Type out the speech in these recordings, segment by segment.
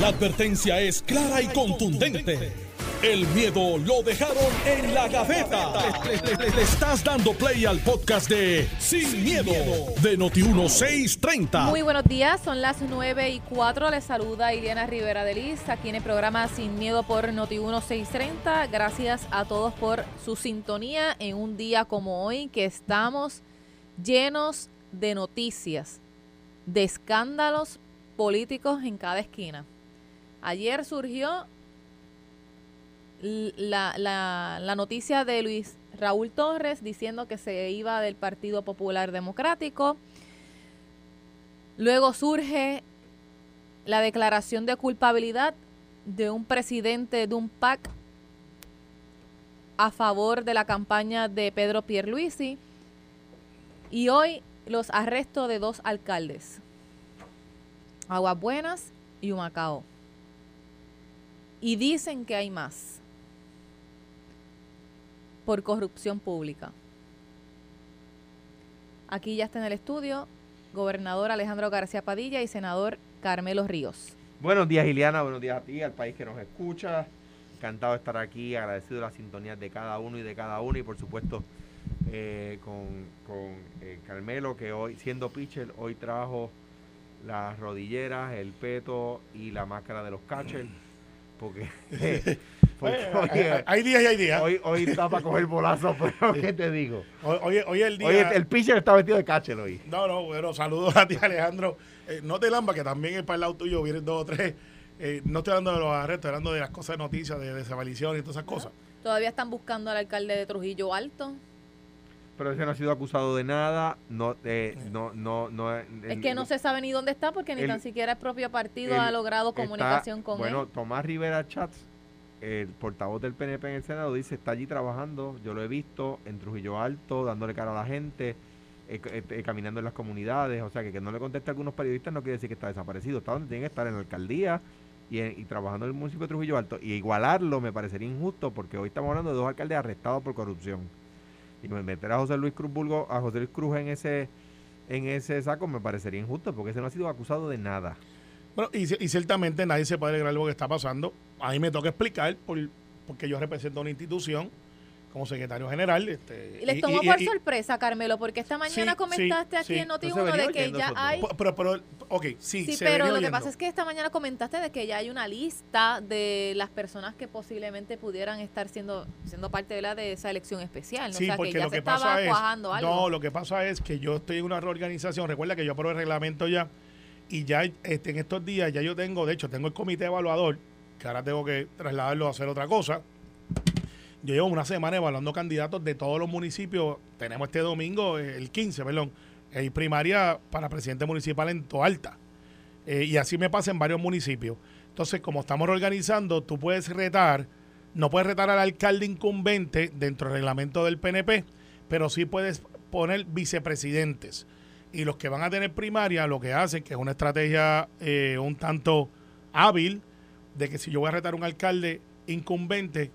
La advertencia es clara y contundente. El miedo lo dejaron en la gaveta. Le, estás dando play al podcast de Sin, miedo, de Noti1630. Muy buenos días, son las 9 y 4. Les saluda Iliana Rivera de Liz aquí en el programa Sin Miedo por Noti 1630. Gracias a todos por su sintonía en un día como hoy que estamos llenos de noticias, de escándalos políticos en cada esquina. Ayer surgió la noticia de Luis Raúl Torres diciendo que se iba del Partido Popular Democrático. Luego surge la declaración de culpabilidad de un presidente de un PAC a favor de la campaña de Pedro Pierluisi. Y hoy los arrestos de dos alcaldes, Aguas Buenas y Humacao. Y dicen que hay más por corrupción pública. Aquí ya está en el estudio gobernador Alejandro García Padilla y senador Carmelo Ríos. Buenos días, Iliana. Buenos días a ti, al país que nos escucha. Encantado de estar aquí, agradecido de la sintonía de cada uno y de cada uno. Y por supuesto, eh, con, con eh, Carmelo, que hoy, siendo pitcher, hoy trajo las rodilleras, el peto y la máscara de los catchers. Porque, porque hoy, hay- hay días y hay días. hoy, hoy está para coger bolazo, pero ¿qué te digo? Hoy, hoy- hoy el día. Hoy el, el pitcher está vestido de catcher hoy. No, no, bueno, saludos a ti, Alejandro. Eh, no te lamba, que también es para el lado tuyo vienen dos o tres. Eh, no estoy hablando de los arrestos, estoy hablando de las cosas de noticias, de desapariciones y todas esas cosas. Todavía están buscando al alcalde de Trujillo Alto. Pero ese no ha sido acusado de nada. No, eh, no, no, no. es el- que no se sabe ni dónde está porque ni el- tan siquiera el propio partido ha logrado está- comunicación con bueno, él. Tomás Rivera Chats, el portavoz del PNP en el Senado, dice, está allí trabajando, yo lo he visto en Trujillo Alto, dándole cara a la gente, eh, eh, eh, caminando en las comunidades, o sea, que que no le conteste a algunos periodistas no quiere decir que está desaparecido, está donde tiene que estar, en la alcaldía y, en- y trabajando en el municipio de Trujillo Alto. Y igualarlo me parecería injusto porque hoy estamos hablando de dos alcaldes arrestados por corrupción. Y meter a José Luis Cruz Burgo, a José Luis Cruz en ese en ese saco me parecería injusto porque ese no ha sido acusado de nada. Bueno, y, ci- y ciertamente nadie se puede alegrar de lo que está pasando. A mí me toca explicar por, porque yo represento una institución como secretario general. Este, Y les tomó y- por y- sorpresa, Carmelo, porque esta mañana Sí, comentaste sí, aquí sí. en Noti Eso se 1 de que ya hay... Pero, pero, ok, sí, Sí, se pero lo que pasa es que esta mañana comentaste de que ya hay una lista de las personas que posiblemente pudieran estar siendo siendo parte de la de esa elección especial. ¿no? Sí, o sea, porque que ya lo se que pasa es. algo. No, lo que pasa es que yo estoy en una reorganización. Recuerda que yo aprobé el reglamento ya. Y ya este, en estos días, ya yo tengo, de hecho, tengo el comité evaluador, que ahora tengo que trasladarlo a hacer otra cosa. Yo llevo una semana evaluando candidatos de todos los municipios. Tenemos este domingo, el 15, perdón, hay primaria para presidente municipal en Toalta. Eh, y así me pasa en varios municipios. Entonces, como estamos reorganizando, tú puedes retar, no puedes retar al alcalde incumbente dentro del reglamento del PNP, pero sí puedes poner vicepresidentes. Y los que van a tener primaria, lo que hacen, que es una estrategia eh, un tanto hábil, de que si yo voy a retar a un alcalde incumbente,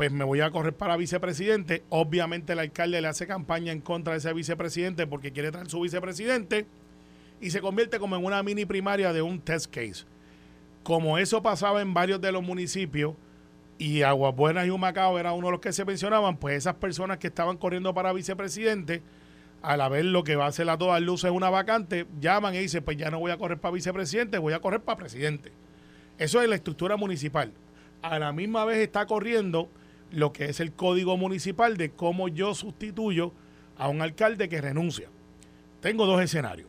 pues me voy a correr para vicepresidente. Obviamente el alcalde le hace campaña en contra de ese vicepresidente porque quiere traer su vicepresidente y se convierte como en una mini primaria de un test case. Como eso pasaba en varios de los municipios y Aguas Buenas y Humacao era uno de los que se mencionaban, pues esas personas que estaban corriendo para vicepresidente, al ver lo que va a hacer a todas luces una vacante, llaman y dicen, pues ya no voy a correr para vicepresidente, voy a correr para presidente. Eso es la estructura municipal. A la misma vez está corriendo lo que es el código municipal de cómo yo sustituyo a un alcalde que renuncia. Tengo dos escenarios.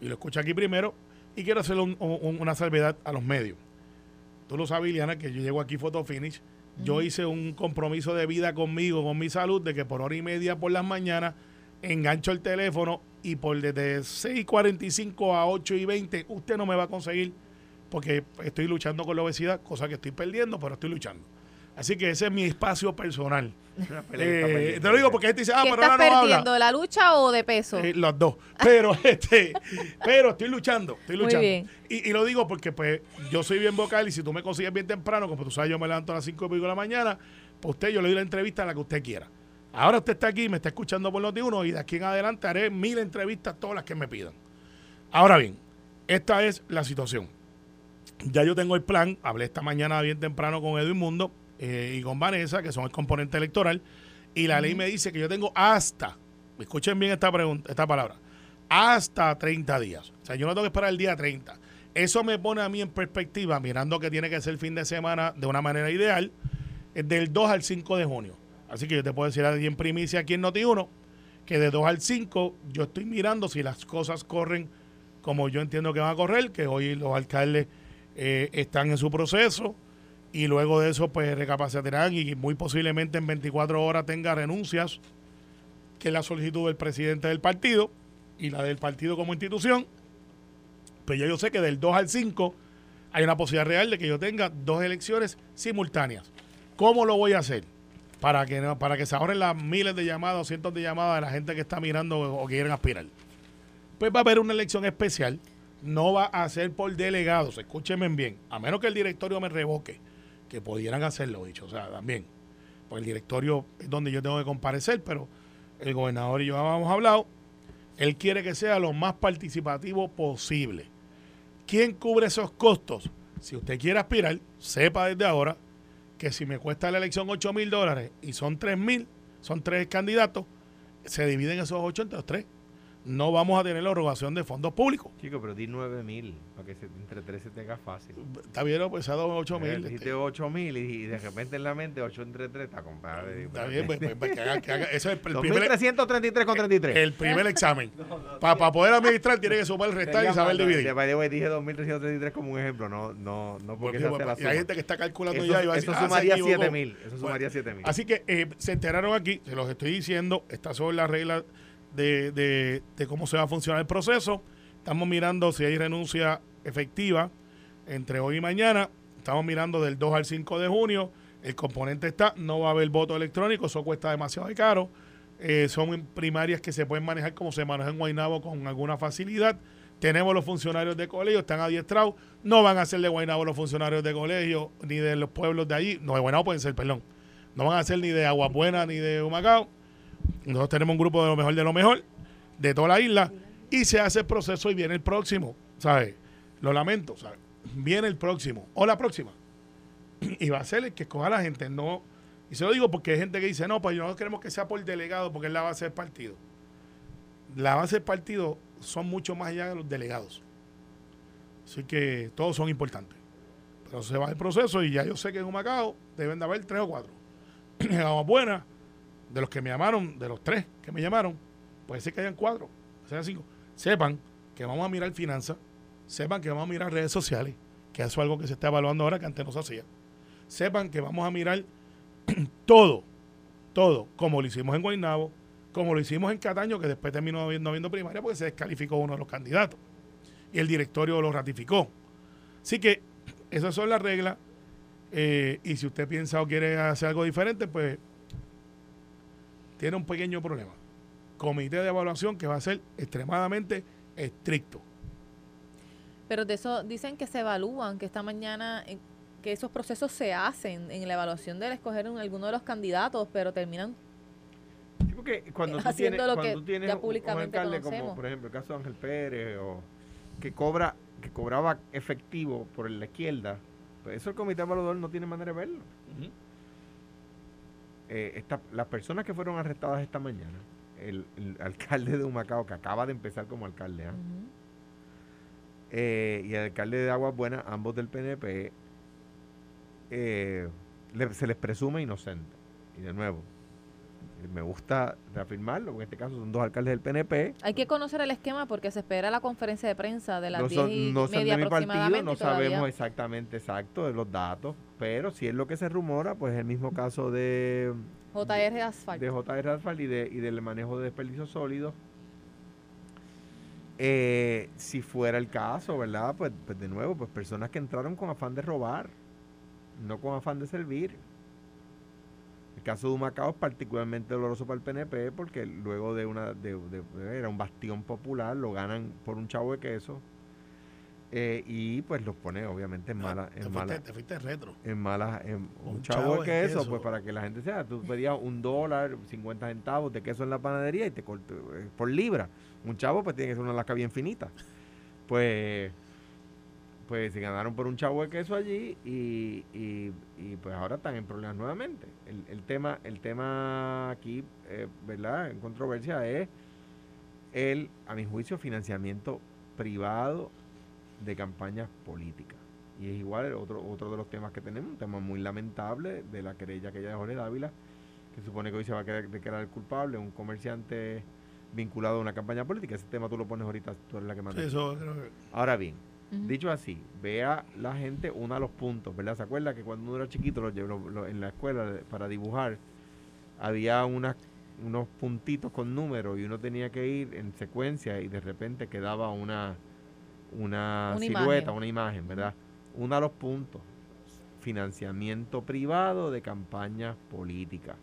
Y lo escucho aquí primero y quiero hacer un- un- una salvedad a los medios. Tú lo sabes, Liliana, que yo llego aquí Photo Finish. Yo hice un compromiso de vida conmigo, con mi salud, de que por hora y media por las mañanas engancho el teléfono y por desde 6.45 a 8 y 20 usted no me va a conseguir porque estoy luchando con la obesidad, cosa que estoy perdiendo, pero estoy luchando. Así que ese es mi espacio personal. Eh, te lo digo porque gente dice, ah, ¿Qué pero estás ahora no perdiendo, de la lucha o de peso? Eh, los dos. Pero, este, pero estoy luchando, estoy Muy luchando. bien. Y, y lo digo porque pues yo soy bien vocal y si tú me consigues bien temprano, como tú sabes, yo me levanto a las 5 y pico de la mañana, pues usted yo le doy la entrevista a la que usted quiera. Ahora usted está aquí, me está escuchando por Noti1 y de aquí en adelante haré mil entrevistas, todas las que me pidan. Ahora bien, esta es la situación. ya yo tengo el plan, hablé esta mañana bien temprano con Edwin Mundo eh, y con Vanessa, que son el componente electoral, y la ley me dice que yo tengo hasta, escuchen bien esta, pregunta, esta palabra, hasta 30 días. O sea, yo no tengo que esperar el día 30. Eso me pone a mí en perspectiva, mirando que tiene que ser fin de semana de una manera ideal, del 2 al 5 de junio. Así que yo te puedo decir ahí en primicia aquí en Noti1 que de 2 al 5 yo estoy mirando si las cosas corren como yo entiendo que van a correr, que hoy los alcaldes eh, están en su proceso y luego de eso pues recapacitarán y muy posiblemente en 24 horas tenga renuncias, que es la solicitud del presidente del partido y la del partido como institución. Pues ya yo sé que del 2 al 5 hay una posibilidad real de que yo tenga dos elecciones simultáneas. ¿Cómo lo voy a hacer? Para que, no, para que se ahorren las miles de llamadas o cientos de llamadas de la gente que está mirando o, quieren aspirar. Pues va a haber una elección especial. No va a ser por delegados, escúchenme bien, a menos que el directorio me revoque, que pudieran hacerlo, dicho, o sea, también. Porque el directorio es donde yo tengo que comparecer, pero el gobernador y yo habíamos hablado, él quiere que sea lo más participativo posible. ¿Quién cubre esos costos? Si usted quiere aspirar, sepa desde ahora que si me cuesta la elección 8 mil dólares y son 3 mil, son tres candidatos, se dividen esos 8 entre los tres no vamos a tener la erogación de fondos públicos. Chico, pero di 9 mil para que se, entre 3 se tenga fácil. Está bien, pues ha dado 8 mil. Eh, dijiste 8 mil y, de repente en la mente 8 entre 3 está compadre. Está bien, pues, pues, pues que, haga, que haga, Eso es el primer. 333 con 33. El primer examen. no, no, Para pa poder administrar tiene que sumar el restar y saber dividir. De dije 2333 como un ejemplo, no, no, no porque pues, se hace la Hay gente que está calculando eso, ya y va a decir, Eso sumaría ah, 7 mil. Eso sumaría 7 mil. Así que eh, se enteraron aquí, se los estoy diciendo, está sobre la regla de, de, de, cómo se va a funcionar el proceso. Estamos mirando si hay renuncia efectiva entre hoy y mañana. Estamos mirando del 2 al 5 de junio. El componente está, no va a haber voto electrónico, eso cuesta demasiado caro. Eh, son primarias que se pueden manejar como se maneja en Guaynabo con alguna facilidad. Tenemos los funcionarios de colegio, están adiestrados. No van a ser de Guaynabo los funcionarios de colegio, ni de los pueblos de allí. No, de Guaynabo pueden ser, perdón. No van a ser ni de Aguabuena ni de Humacao nosotros tenemos un grupo de lo mejor de lo mejor de toda la isla y se hace el proceso y viene el próximo, ¿sabes? Lo lamento. Viene el próximo o la próxima. Y va a ser el que escoja la gente, no. Y se lo digo porque hay gente que dice, no, pues no queremos que sea por delegado porque es la base del partido. La base del partido son mucho más allá de los delegados. Así que todos son importantes. Pero se va el proceso y ya yo sé que en un Macao deben de haber tres o cuatro. En buena de los que me llamaron, de los tres que me llamaron, puede ser que hayan cuatro, sean cinco, sepan que vamos a mirar finanzas, sepan que vamos a mirar redes sociales, que eso es algo que se está evaluando ahora que antes no se hacía. Sepan que vamos a mirar todo, todo, como lo hicimos en Guaynabo, como lo hicimos en Cataño, que después terminó no habiendo primaria porque se descalificó uno de los candidatos. Y el directorio lo ratificó. Así que esas son las reglas. Eh, y si usted piensa o quiere hacer algo diferente, pues tiene un pequeño problema. Comité de evaluación que va a ser extremadamente estricto. Pero de eso dicen que se evalúan, que esta mañana, eh, que esos procesos se hacen en la evaluación de escoger alguno de los candidatos, pero terminan sí, porque cuando tú haciendo tienes, lo cuando que tú tienes ya públicamente un alcalde como por ejemplo el caso de Ángel Pérez o que cobra que cobraba efectivo por la izquierda pues eso el comité evaluador no tiene manera de verlo eh, las personas que fueron arrestadas esta mañana, el, alcalde de Humacao, que acaba de empezar como alcalde, ¿ah? eh, y el alcalde de Aguas Buenas, ambos del PNP, eh, se les presume inocente. Y de nuevo, me gusta reafirmarlo, en este caso son dos alcaldes del PNP. Hay que conocer el esquema porque se espera la conferencia de prensa de las no 10 y no media de mi partido, no sabemos exactamente exacto de los datos, pero si es lo que se rumora, pues el mismo caso de JR Asphalt. De JR Asphalt y, de, y del manejo de desperdicios sólidos. Eh, si fuera el caso, ¿verdad? Pues, pues de nuevo, pues personas que entraron con afán de robar, no con afán de servir. El caso de Macao es particularmente doloroso para el PNP porque luego de una de, era un bastión popular, lo ganan por un chavo de queso eh, y pues los pone obviamente en ah, mala en mala te fuiste retro. en mala en un, chavo, de queso, pues para que la gente sea tú pedías un dólar 50 centavos de queso en la panadería y te corto eh, por libra. Un chavo pues tiene que ser una lasca bien finita. Pues pues se ganaron por un chavo de queso allí y, y, y pues ahora están en problemas nuevamente. El, el tema el tema aquí, eh, ¿verdad? En controversia es el, a mi juicio, financiamiento privado de campañas políticas. Y es igual el otro, otro de los temas que tenemos, un tema muy lamentable de la querella que ella de Jorge Dávila, que supone que hoy se va a declarar el culpable, un comerciante vinculado a una campaña política. Ese tema tú lo pones ahorita, tú eres la que manda. Ahora bien, dicho así, vea la gente, una a los puntos, ¿verdad? ¿Se acuerda que cuando uno era chiquito lo, en la escuela para dibujar había unas unos puntitos con números y uno tenía que ir en secuencia y de repente quedaba una, una, silueta, una imagen, ¿verdad? Uno a los puntos, financiamiento privado de campañas políticas.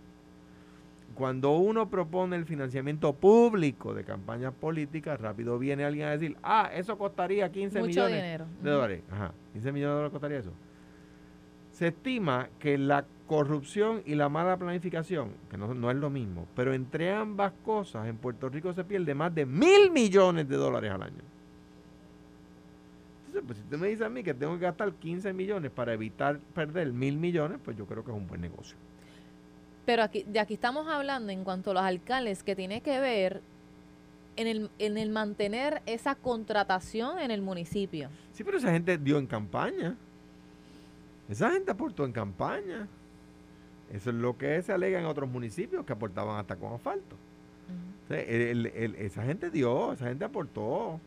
Cuando uno propone el financiamiento público de campañas políticas, rápido viene alguien a decir, ah, eso costaría 15 millones de dólares. Ajá, 15 millones de dólares costaría eso. Se estima que la corrupción y la mala planificación, que no, no, es lo mismo, pero entre ambas cosas en Puerto Rico se pierde más de mil millones de dólares al año. Entonces, pues si usted me dice a mí que tengo que gastar 15 millones para evitar perder mil millones, pues yo creo que es un buen negocio. Pero aquí, de aquí estamos hablando en cuanto a los alcaldes, que tiene que ver en el, en el mantener esa contratación en el municipio. Sí, pero esa gente dio en campaña. Esa gente aportó en campaña. Eso es lo que se alega en otros municipios que aportaban hasta con asfalto. esa gente dio, esa gente aportó.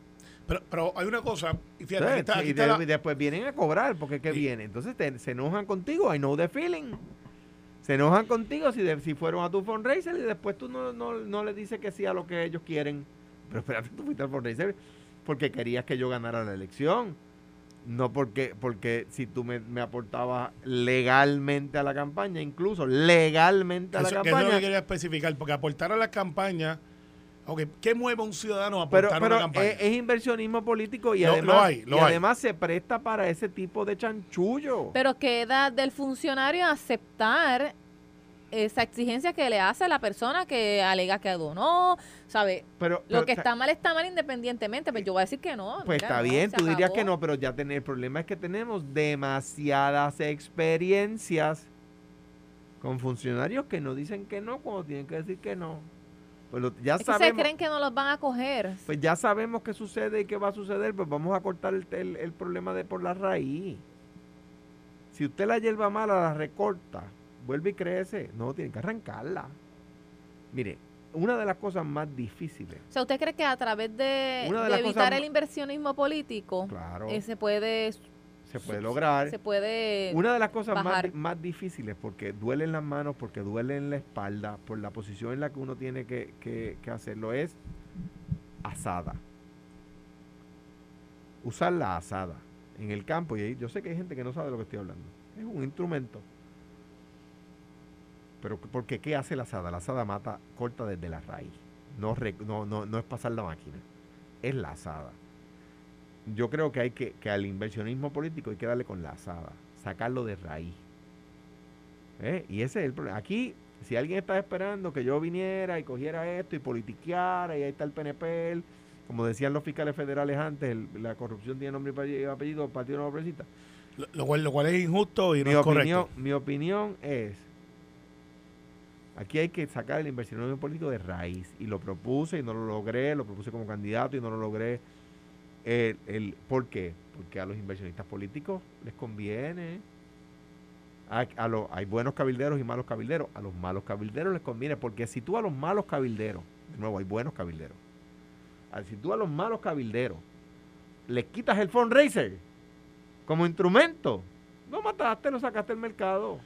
Pero, pero hay una cosa, y fíjate, y, después vienen a cobrar, porque ¿qué viene? Entonces se enojan contigo, I know the feeling. Se enojan contigo si, si fueron a tu fundraiser y después tú no, no, no le dices que sí a lo que ellos quieren. Pero espérate, tú fuiste al fundraiser porque querías que yo ganara la elección no porque, porque si tú me, aportabas legalmente a la campaña, incluso legalmente a la campaña. Eso es lo que quería especificar, porque aportar a la campaña, okay, ¿qué mueve a un ciudadano a aportar a la campaña? Es, es, inversionismo político y además, y además se presta para ese tipo de chanchullo. Pero queda del funcionario aceptar esa exigencia que le hace a la persona que alega que donó, ¿sabe? Pero, lo que está mal está mal independientemente, pero yo voy a decir que no. Pues está bien, tú dirías que no, pero ya tener, el problema es que tenemos demasiadas experiencias con funcionarios que no dicen que no cuando tienen que decir que no. Pues ya es sabemos, que creen que no los van a coger. Pues ya sabemos qué sucede y qué va a suceder, pues vamos a cortar el, el problema de por la raíz. Si usted la hierba mala la recorta, vuelve y crece. No, tiene que arrancarla. Mire, una de las cosas más difíciles. O sea, ¿usted cree que a través de, evitar el inversionismo político eh, se puede se puede lograr. Se puede. Una de las cosas más, más, difíciles, porque duele en las manos, porque duele en la espalda, por la posición en la que uno tiene que, que, que hacerlo, es asada. Usar la asada en el campo. Y ahí yo sé que hay gente que no sabe de lo que estoy hablando. Es un instrumento pero porque ¿qué hace la asada? La asada mata, corta desde la raíz. No, no, no, es pasar la máquina, es la asada. Yo creo que hay que, que al inversionismo político hay que darle con la asada, sacarlo de raíz. ¿Eh? Y ese es el problema. Aquí, si alguien está esperando que yo viniera y cogiera esto y politiqueara, y ahí está el PNP, como decían los fiscales federales antes, la corrupción tiene nombre y apellido, Partido Nuevo Progresista. Lo, cual, lo cual es injusto y no es opinión, Mi opinión es Aquí hay que sacar el inversionismo político de raíz. Y lo propuse y no lo logré, lo propuse como candidato y no lo logré. El, ¿Por qué? Porque a los inversionistas políticos les conviene. A, hay buenos cabilderos y malos cabilderos. A los malos cabilderos les conviene. Porque si tú a los malos cabilderos, de nuevo, hay buenos cabilderos. Si tú a los malos cabilderos le quitas el fundraiser como instrumento, lo mataste, lo sacaste del mercado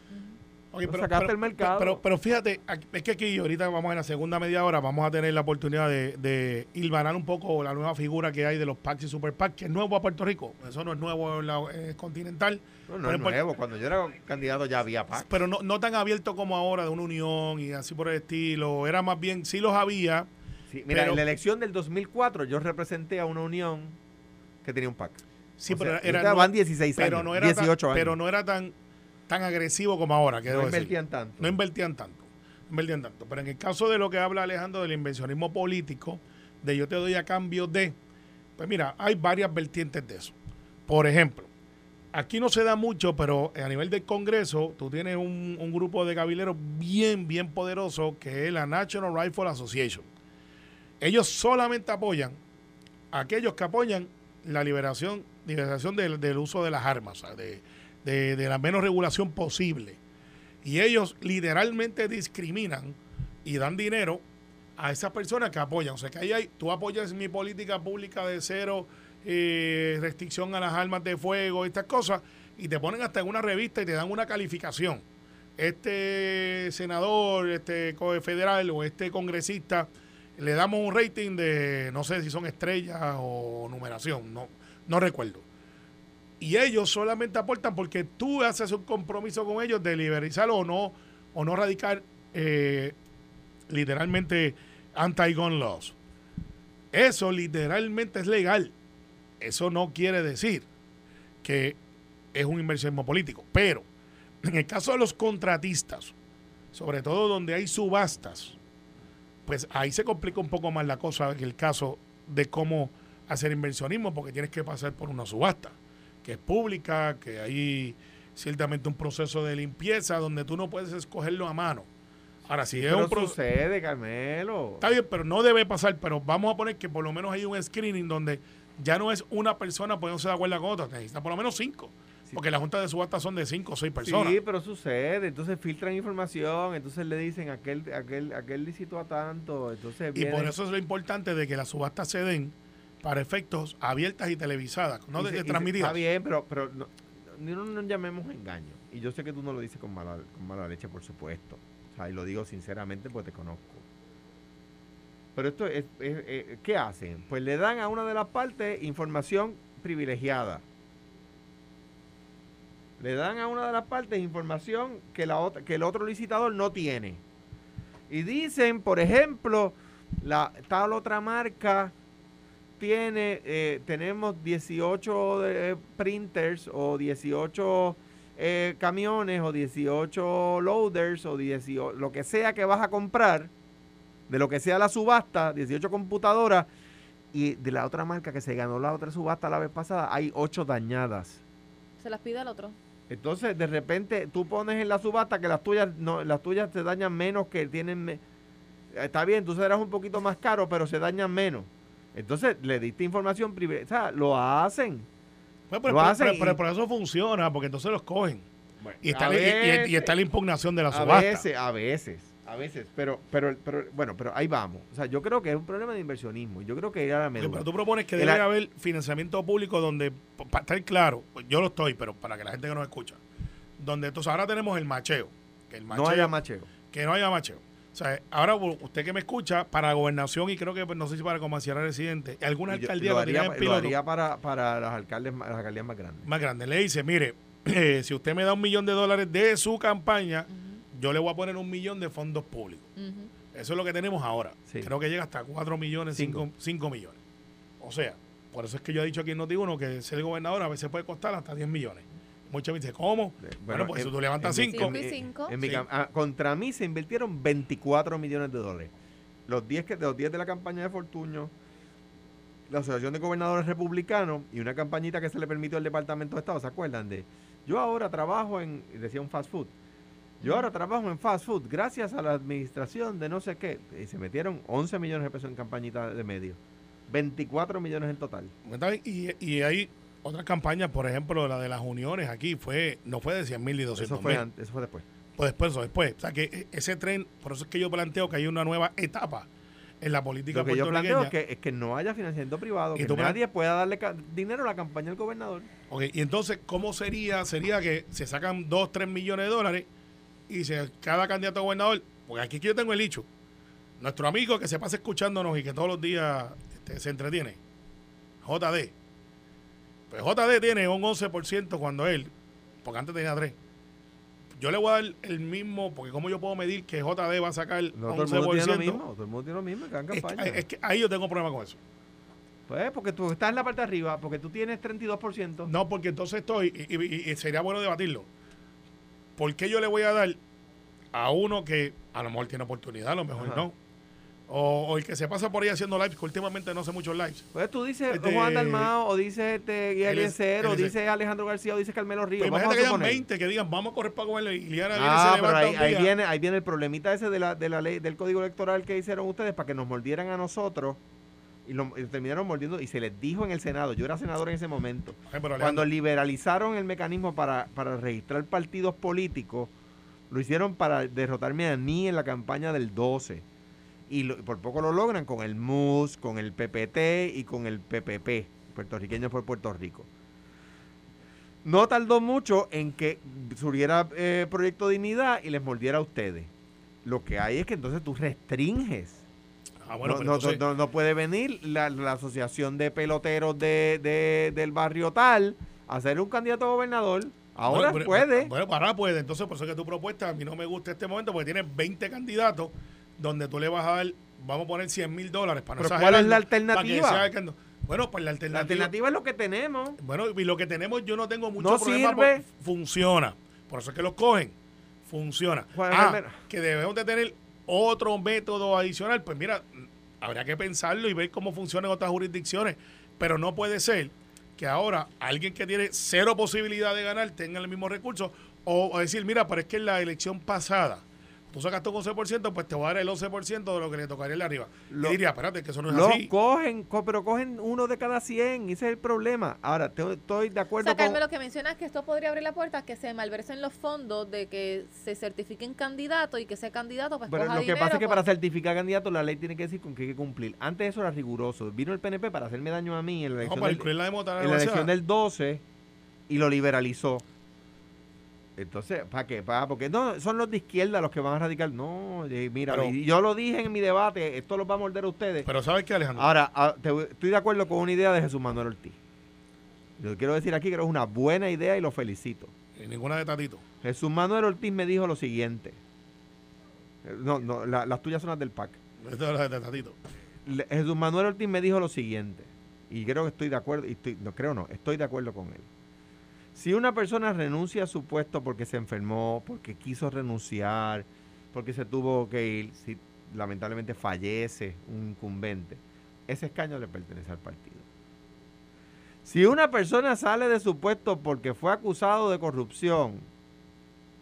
pero, el mercado. Pero, fíjate, es que aquí ahorita vamos en la segunda media hora, vamos a tener la oportunidad de, de hilvanar un poco la nueva figura que hay de los PACs y Super PACs, que es nuevo a Puerto Rico. Eso no es nuevo en la eh, continental. No, es nuevo. Cuando yo era candidato ya había PACs. Pero no, no tan abierto como ahora, de una unión y así por el estilo. Era más bien, sí los había. mira, en la elección del 2004 yo representé a una unión que tenía un PAC. Sí, pero era, van 16 pero años, no era 18 años. Pero no era tan tan agresivo como ahora. No invertían tanto. No invertían tanto. Invertían tanto. Pero en el caso de lo que habla Alejandro del inversionismo político, de yo te doy a cambio de, pues mira, hay varias vertientes de eso. Por ejemplo, aquí no se da mucho, pero a nivel del Congreso, tú tienes un, un grupo de cabileros bien, bien poderoso que es la National Rifle Association. Ellos solamente apoyan a aquellos que apoyan la liberación, liberación del, del uso de las armas, o sea, de, de- de la menos regulación posible. Y ellos literalmente discriminan y dan dinero a esas personas que apoyan. O sea, que ahí hay, tú apoyas mi política pública de cero eh, restricción a las armas de fuego, estas cosas, y te ponen hasta en una revista y te dan una calificación. Este senador, este federal o este congresista, le damos un rating de, no sé si son estrellas o numeración, no, no recuerdo. Y ellos solamente aportan porque tú haces un compromiso con ellos de liberalizar o no, o no radicar eh, literalmente anti-gun laws. Eso literalmente es legal. Eso no quiere decir que es un inversionismo político. Pero en el caso de los contratistas, sobre todo donde hay subastas, pues ahí se complica un poco más la cosa que el caso de cómo hacer inversionismo, porque tienes que pasar por una subasta, que es pública, que hay ciertamente un proceso de limpieza donde tú no puedes escogerlo a mano. Ahora, si es Pero un proceso... sucede, Carmelo. Está bien, pero no debe pasar. Pero vamos a poner que por lo menos hay un screening donde ya no es una persona poniéndose de acuerdo con otra. Necesita por lo menos cinco. Porque la junta de subasta son de cinco o seis personas. Sí, pero sucede. Entonces filtran información, entonces le dicen aquel, aquel, aquel licitó a tanto. Entonces y por eso es lo importante de que las subastas se den para efectos abiertas y televisadas, no de, de transmitidas. Está bien, pero, pero no, no, no llamemos engaño. Y yo sé que tú no lo dices con mala, con mala leche, por supuesto. O sea, y lo digo sinceramente porque te conozco. Pero esto es, es- es- ¿qué hacen? Pues le dan a una de las partes información privilegiada. Le dan a una de las partes información que, la otra, que el otro licitador no tiene. Y dicen, por ejemplo, la tal otra marca tiene, eh, tenemos 18 eh, printers o 18 eh, camiones o 18 loaders o 18, lo que sea que vas a comprar, de lo que sea la subasta, 18 computadoras, y de la otra marca que se ganó la otra subasta la vez pasada, hay 8 dañadas. Se las pide al otro. Entonces, de repente, tú pones en la subasta que las tuyas no, las tuyas se dañan menos que tienen. Está bien, tú serás un poquito más caro, pero se dañan menos. Entonces, le diste información privilegiada. O sea, lo hacen. Pues, pero, lo pero- hacen pero- pero por eso funciona, porque entonces los cogen. Y está, a la- y- y- y veces- está la impugnación de la a subasta. veces, a veces, a veces. Pero, pero, pero, bueno, pero ahí vamos. O sea, yo creo que es un problema de inversionismo. Yo creo que ir a la médula. pero tú propones que debe a- haber financiamiento público donde, para estar claro, yo lo estoy, pero para que la gente que nos escucha, donde entonces ahora tenemos el macheo. Que el macheo no haya macheo. que no haya macheo. O sea, ahora usted que me escucha, para gobernación y creo que pues, no sé si para comisaría residente, yo- alcaldías lo lo haría, en lo piloto haría para, para las, alcaldes, las alcaldías más grandes. más grandes. Le dice, mire, eh, si usted me da un millón de dólares de su campaña, yo le voy a poner un millón de fondos públicos. Eso es lo que tenemos ahora. Sí. Creo que llega hasta 4 millones, Cinco. 5, millones. O sea, por eso es que yo he dicho aquí en Noti1 que ser gobernador a veces puede costar hasta 10 millones. Muchas veces, ¿cómo? Bueno, pues en- si tú levantas en mi- 5, Cinco y en- cinco. en mi Sí. cam- ah, contra mí se invirtieron 24 millones de dólares. Los 10, que, los 10 de la campaña de Fortuño, la Asociación de Gobernadores Republicanos y una campañita que se le permitió al Departamento de Estado. ¿Se acuerdan de? Yo ahora trabajo en, decía un fast food. Yo ahora trabajo en fast food gracias a la administración de no sé qué. Y se metieron 11 millones de pesos en campañita de medio. 24 millones en total. Y, y hay otras campañas, por ejemplo, la de las uniones aquí, fue no fue de 100 mil y 200 Eso fue, mil. eso fue después. Pues después, eso después. O sea, que e- ese tren, por eso es que yo planteo que hay una nueva etapa en la política Lo que yo planteo es que, es que no haya financiamiento privado, que nadie pueda darle dinero a la campaña del gobernador. Ok, y entonces, ¿cómo sería? Sería que se sacan 2, 3 millones de dólares y se, cada candidato a gobernador, porque aquí yo tengo el dicho, nuestro amigo que se pasa escuchándonos y que todos los días este, se entretiene, JD. Pues JD tiene un 11% cuando él, porque antes tenía 3. Yo le voy a dar el mismo, porque ¿cómo yo puedo medir que JD va a sacar No, todo el mundo tiene 11%? lo mismo. Todo el mundo tiene lo mismo que Es que, campaña. es que ahí yo tengo problema con eso. Pues porque tú estás en la parte de arriba, porque tú tienes 32%. No, porque entonces estoy, y, y- y sería bueno debatirlo. ¿Por qué yo le voy a dar a uno que a lo mejor tiene oportunidad, a lo mejor Ajá. no? O, o el que se pasa por ahí haciendo lives, que últimamente no hace muchos lives. Pues tú dices Este- Juan Dalmao, o dices este, es- Eliezer, o él es- dice Alejandro García, o dice Carmelo Ríos. Pues imagínate que hayan suponer. 20 que digan, vamos a correr para comerle. Y viene, Ah, se pero ahí, ahí viene, ahí viene el problemita ese de la, de la ley, del código electoral que hicieron ustedes para que nos mordieran a nosotros y, lo, y terminaron mordiendo y se les dijo en el Senado, yo era senador en ese momento, Ay, cuando liberalizaron el mecanismo para, para registrar partidos políticos, lo hicieron para derrotarme a mí en la campaña del 12. Y lo- por poco lo logran con el MUS, con el PPT y con el PPP, puertorriqueños por Puerto Rico. No tardó mucho en que surgiera eh, Proyecto Dignidad y les mordiera a ustedes. Lo que hay es que entonces tú restringes. ah, bueno, no, pero no- entonces- no- no puede venir la, la asociación de peloteros de, de- del barrio tal a ser un candidato a gobernador. Ahora Bueno, puede. Bueno, ahora puede. Entonces, por eso es que tu propuesta a mí no me gusta este momento porque tienes 20 candidatos donde tú le vas a dar, vamos a poner 100 mil dólares para no Pero ¿cuál es la que alternativa? Bueno, pues la la alternativa. alternativa es lo que tenemos. Bueno, y lo que tenemos yo no tengo mucho No problema. sirve. por- funciona. Por eso es que los cogen. Funciona. Ah, que debemos de tener otro método adicional. Pues mira, habría que pensarlo y ver cómo funciona en otras jurisdicciones. Pero no puede ser que ahora alguien que tiene cero posibilidad de ganar tenga el mismo recurso. O, o decir, mira, pero es que en la elección pasada tú sacaste un 11%, pues te voy a dar el 11% de lo que le tocaría el de arriba. Lo- y diría, espérate, que eso no es Lo así. cogen, co- pero cogen uno de cada 100. Ese es el problema. Ahora, te- estoy de O acuerdo sea, con... Carmen, lo que mencionas es que esto podría abrir la puerta a que se malversen los fondos de que se certifiquen candidatos y que ese candidato pues Pero coja lo que dinero pasa es que para certificar candidato la ley tiene que decir con qué hay que cumplir. Antes eso era riguroso. Vino el PNP para hacerme daño a mí en la No, elección, para del, la en la elección del 12 y lo liberalizó. Entonces, ¿para qué? ¿Para? Porque no, son los de izquierda los que van a radicar. No, y mira, Pero- yo lo dije en mi debate, esto los va a morder a ustedes. Pero ¿sabes qué, Alejandro? Ahora, ah, te estoy de acuerdo con una idea de Jesús Manuel Ortiz. Yo quiero decir aquí que es una buena idea y lo felicito. Y ninguna de Tatito. Jesús Manuel Ortiz me dijo lo siguiente. Eh, No, no, la- las tuyas son las del PAC. Esto es de Tatito. Le- Jesús Manuel Ortiz me dijo lo siguiente, y creo que estoy de acuerdo, y estoy, no creo no, estoy de acuerdo con él. Si una persona renuncia a su puesto porque se enfermó, porque quiso renunciar, porque se tuvo que ir, si lamentablemente fallece un incumbente, ese escaño le pertenece al partido. Si una persona sale de su puesto porque fue acusado de corrupción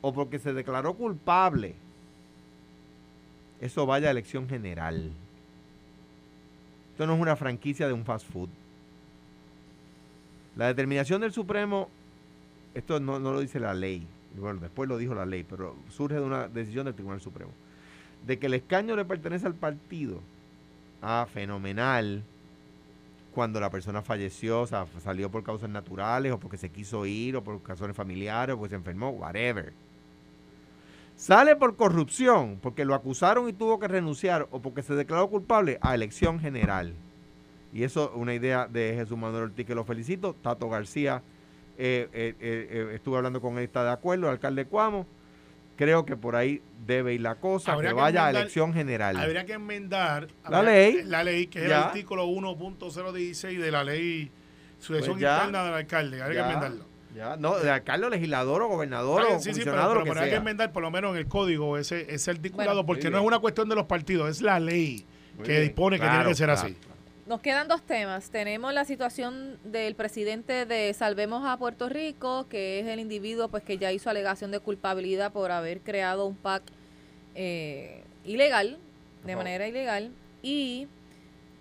o porque se declaró culpable, eso vaya a elección general. Esto no es una franquicia de un fast food. La determinación del Supremo, esto no, no lo dice la ley, bueno, después lo dijo la ley, pero surge de una decisión del Tribunal Supremo, de que el escaño le pertenece al partido. Ah, fenomenal. Cuando la persona falleció, o sea, salió por causas naturales, o porque se quiso ir, o por razones familiares, o porque se enfermó, whatever. Sale por corrupción, porque lo acusaron y tuvo que renunciar, o porque se declaró culpable, a elección general. Y eso, una idea de Jesús Manuel Ortiz, que lo felicito. Tato García, eh, eh, eh, eh, estuve hablando con él, está de acuerdo, el alcalde Cuamo. Creo que por ahí debe ir la cosa, Habría que que vaya a enmendar- elección general. Habría que enmendar La habría- ley. La ley, que es el Ya. artículo 1.016 de la ley sucesión Pues interna del alcalde. Habría Ya. que enmendarlo. Ya, no, de alcalde, legislador o gobernador Está o bien, sí, sí, pero, pero- lo que pero hay que enmendar por lo menos en el código ese, ese articulado, Bueno. porque no es una cuestión de los partidos, es la ley Muy que bien. dispone que Claro, tiene que ser claro. así. Nos quedan dos temas. Tenemos la situación del presidente de Salvemos a Puerto Rico, que es el individuo pues que ya hizo alegación de culpabilidad por haber creado un PAC eh, ilegal, de manera ilegal, y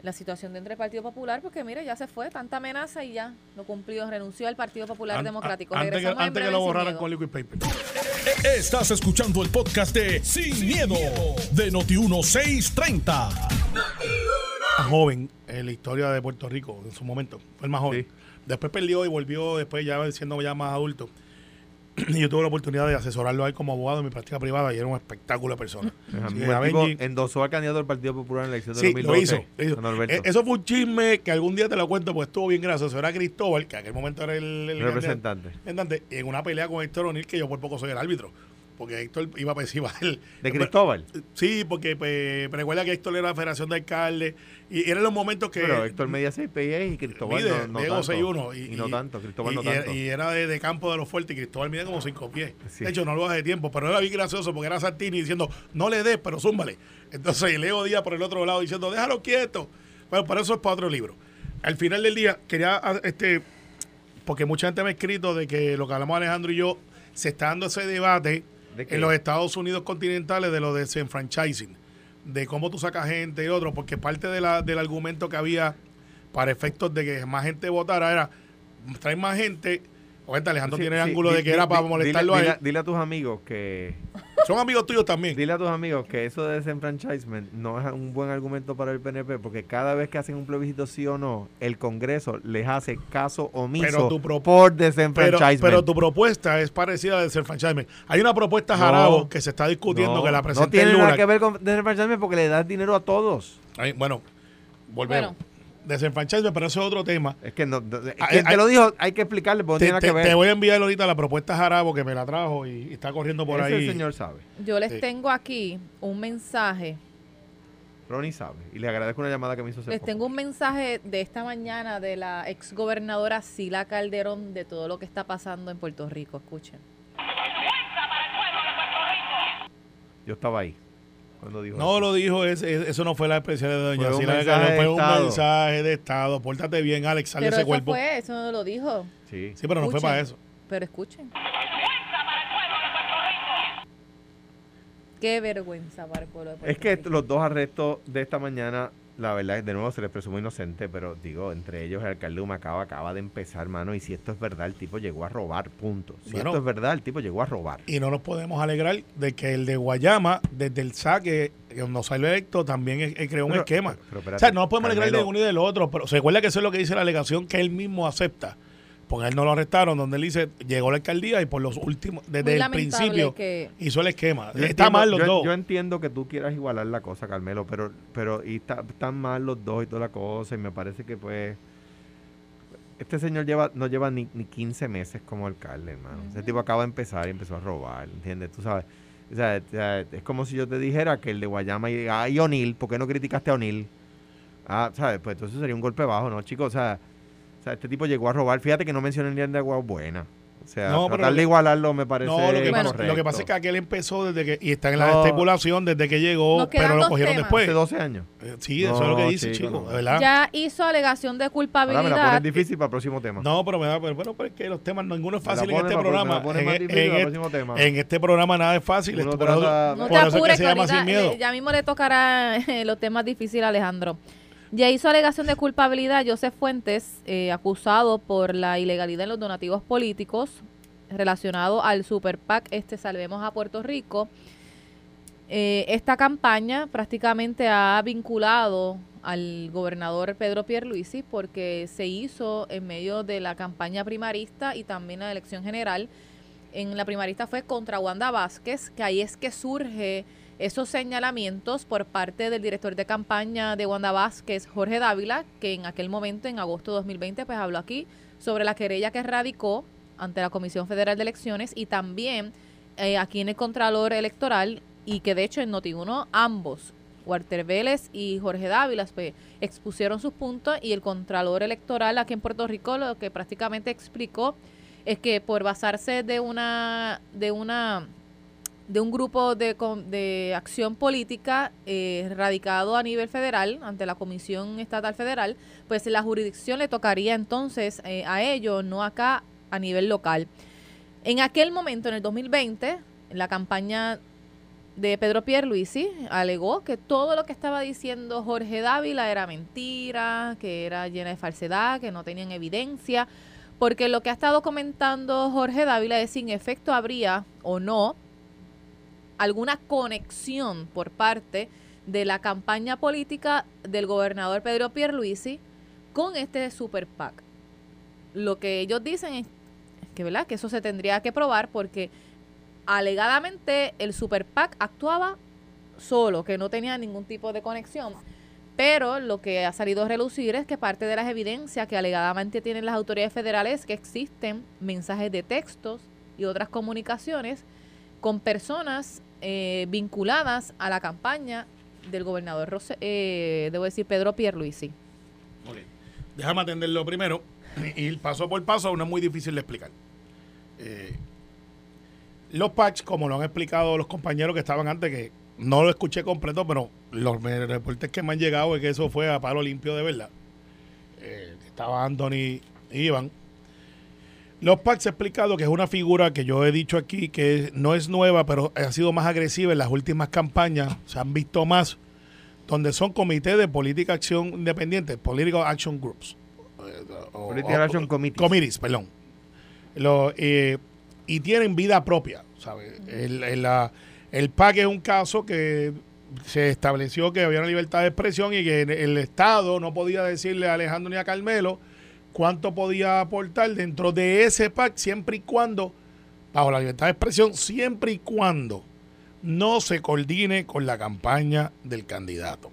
la situación dentro del Partido Popular, porque mira, ya se fue, tanta amenaza y ya no cumplió, renunció al Partido Popular An- Democrático. Antes que, antes que lo borraran con liquid paper. Estás escuchando el podcast de Sin, miedo, de Noti1630. joven en la historia de Puerto Rico en su momento. Fue el más joven. Sí. Después perdió y volvió después ya siendo ya más adulto. Y yo tuve la oportunidad de asesorarlo a él como abogado en mi práctica privada y era un espectáculo de persona. Benji- endosó al candidato del Partido Popular en la elección de Sí, 2012. lo hizo. lo. Eh, Eso fue un chisme que algún día te lo cuento, pues estuvo bien gracioso. Era Cristóbal, que en aquel momento era el, el representante. representante, en una pelea con Héctor O'Neill, que yo por poco soy el árbitro. Porque Héctor iba a participar. ¿De Cristóbal? Sí, porque pues, recuerda que Héctor era la Federación de Alcaldes y eran los momentos que... Pero Héctor medía 6 pies y Cristóbal no, no tanto. 6'1". Y, y, no tanto, Cristóbal y, no tanto. Y era de, de, campo de los fuertes y Cristóbal mide como 5 pies. Sí. De hecho, no lo hace tiempo, pero era bien gracioso porque era Santini diciendo, no le des, pero zúmbale. Entonces Leo Díaz por el otro lado diciendo, déjalo quieto. Bueno, para eso es para otro libro. Al final del día, quería, este porque mucha gente me ha escrito de que lo que hablamos Alejandro y yo, se está dando ese debate en los Estados Unidos continentales de lo de desenfranchising, de cómo tú sacas gente y otro, porque parte de la, del argumento que había para efectos de que más gente votara era traer más gente. Oye, Alejandro Sí, tiene el sí, ángulo di- de que di- era para molestarlo dile, a él. dile- dile a tus amigos que Son amigos tuyos también. Dile a tus amigos que eso de desenfranchisement no es un buen argumento para el PNP porque cada vez que hacen un plebiscito sí o no, el Congreso les hace caso omiso Pero tu pro- por desenfranchisement. pero tu propuesta es parecida al desenfranchisement. Hay una propuesta No. Jarabo que se está discutiendo no, que la no presenta tiene el nada que ver con desenfranchisement porque le das dinero a todos. Ay, bueno, volvemos. Desenfranchisement, pero eso es otro tema. Es que no, no- Ah, eh, te lo dijo, hay que explicarle porque no Te, tiene nada te- que ver. te voy a enviar ahorita la propuesta Jarabo que me la trajo y, y está corriendo por Ese ahí. señor sabe. Yo les Sí. tengo aquí un mensaje. Ronnie sabe. Y le agradezco una llamada que me hizo hace Les poco. tengo un mensaje de esta mañana de la exgobernadora Sila Calderón de todo lo que está pasando en Puerto Rico. Escuchen. Yo estaba ahí cuando dijo No eso. lo dijo, ese- eso no fue la expresión de doña Fue un Sila mensaje de fue un Estado. mensaje de Estado. Pórtate bien, Alex, sale Pero ese eso cuerpo. fue, eso no lo dijo. Sí. Sí, pero no fue para eso. Pero escuchen. Qué vergüenza para el pueblo de Puerto Es que Rico. los dos arrestos de esta mañana, la verdad es de nuevo se les presume inocente, pero digo, entre ellos el alcalde de Humacao acaba de empezar, mano, y si esto es verdad, el tipo llegó a robar, punto. Si Bueno. esto es verdad, el tipo llegó a robar. Y no nos podemos alegrar de que el de Guayama, desde el saque, que no salió electo, también eh, creó un esquema. pero o espérate, sea, no nos podemos alegrar de uno y del otro, pero se recuerda que eso es lo que dice la alegación que él mismo acepta. Porque a él no lo arrestaron, donde él dice, llegó a la alcaldía y por los últimos, desde el principio, que- hizo el esquema. yo Está entiendo- mal los yo, dos. yo entiendo que tú quieras igualar la cosa, Carmelo, pero, pero y está- están mal los dos y toda la cosa, y me parece que pues este señor lleva no lleva ni, ni 15 meses como alcalde, hermano. Ese tipo acaba de empezar y empezó a robar, ¿entiendes? Tú sabes. O sea, o sea, es como si yo te dijera que el de Guayama y, ah, y O'Neill, ¿por qué no criticaste a O'Neill? Ah, ¿sabes? Pues entonces sería un golpe bajo, ¿no, chicos? O sea, o sea, este tipo llegó a robar. Fíjate que no mencioné ni el de Agua Buena. O sea, No, pero tratar lo de igualarlo me parece No, lo que, pasa, correcto. lo que pasa es que aquel empezó desde que, y está en la No. estipulación desde que llegó, pero lo cogieron temas. después. Hace 12 años. Eh, Sí, eso es lo que dice, chico, chico, no. ¿verdad? Ya hizo alegación de Ahora me la culpabilidad. pones difícil para el próximo tema. No, pero me da, pero, bueno, pero es que los temas, ninguno es fácil en este programa. En, e- en el e- en este programa nada es fácil. No te apures, se llama ahorita, sin miedo. eh, ya mismo le tocará eh, los temas difíciles a Alejandro. Ya hizo alegación de culpabilidad Joseph Fuentes, eh, acusado por la ilegalidad en los donativos políticos relacionado al Super PAC este Salvemos a Puerto Rico. Eh, esta campaña prácticamente ha vinculado al gobernador Pedro Pierluisi porque se hizo en medio de la campaña primarista y también la elección general. En la primarista fue contra Wanda Vázquez, que ahí es que surge esos señalamientos por parte del director de campaña de Wanda Vázquez, Jorge Dávila, que en aquel momento, en agosto de 2020, pues habló aquí sobre la querella que radicó ante la Comisión Federal de Elecciones y también eh, aquí en el Contralor Electoral y que de hecho en Noti1 ambos, Walter Vélez y Jorge Dávila, pues, expusieron sus puntos y el Contralor Electoral aquí en Puerto Rico lo que prácticamente explicó es que por basarse de una de una de un grupo de, de acción política eh, radicado a nivel federal ante la Comisión Estatal Federal, pues la jurisdicción le tocaría entonces eh, a ellos, no acá a nivel local. En aquel momento, en el 2020, la campaña de Pedro Pierluisi alegó que todo lo que estaba diciendo Jorge Dávila era mentira, que era llena de falsedad, que no tenían evidencia, porque lo que ha estado comentando Jorge Dávila es si en efecto habría o no alguna conexión por parte de la campaña política del gobernador Pedro Pierluisi con este super PAC. Lo que ellos dicen es que, ¿verdad? que eso se tendría que probar porque alegadamente el super PAC actuaba solo, que no tenía ningún tipo de conexión. Pero lo que ha salido a relucir es que parte de las evidencias que alegadamente tienen las autoridades federales es que existen mensajes de textos y otras comunicaciones con personas eh, vinculadas a la campaña del gobernador, Rose, eh, debo decir, Pedro Pierluisi. Ok. Déjame atenderlo primero. Y ir paso por paso no es muy difícil de explicar. Eh, los packs, como lo han explicado los compañeros que estaban antes, que no lo escuché completo, pero los reportes que me han llegado es que eso fue a palo limpio de verdad. Eh, estaba Anthony Iván. Los packs he explicado que es una figura que yo he dicho aquí que no es nueva, pero ha sido más agresiva en las últimas campañas. Se han visto más donde son comités de política acción independiente, Political Action Groups. eh, o- Political o- Action Committees. Committees, perdón. Lo, eh, y tienen vida propia, ¿sabes? El, el, la- el PAC es un caso que se estableció que había una libertad de expresión y que el Estado no podía decirle a Alejandro ni a Carmelo cuánto podía aportar dentro de ese PAC siempre y cuando, bajo la libertad de expresión, siempre y cuando no se coordine con la campaña del candidato.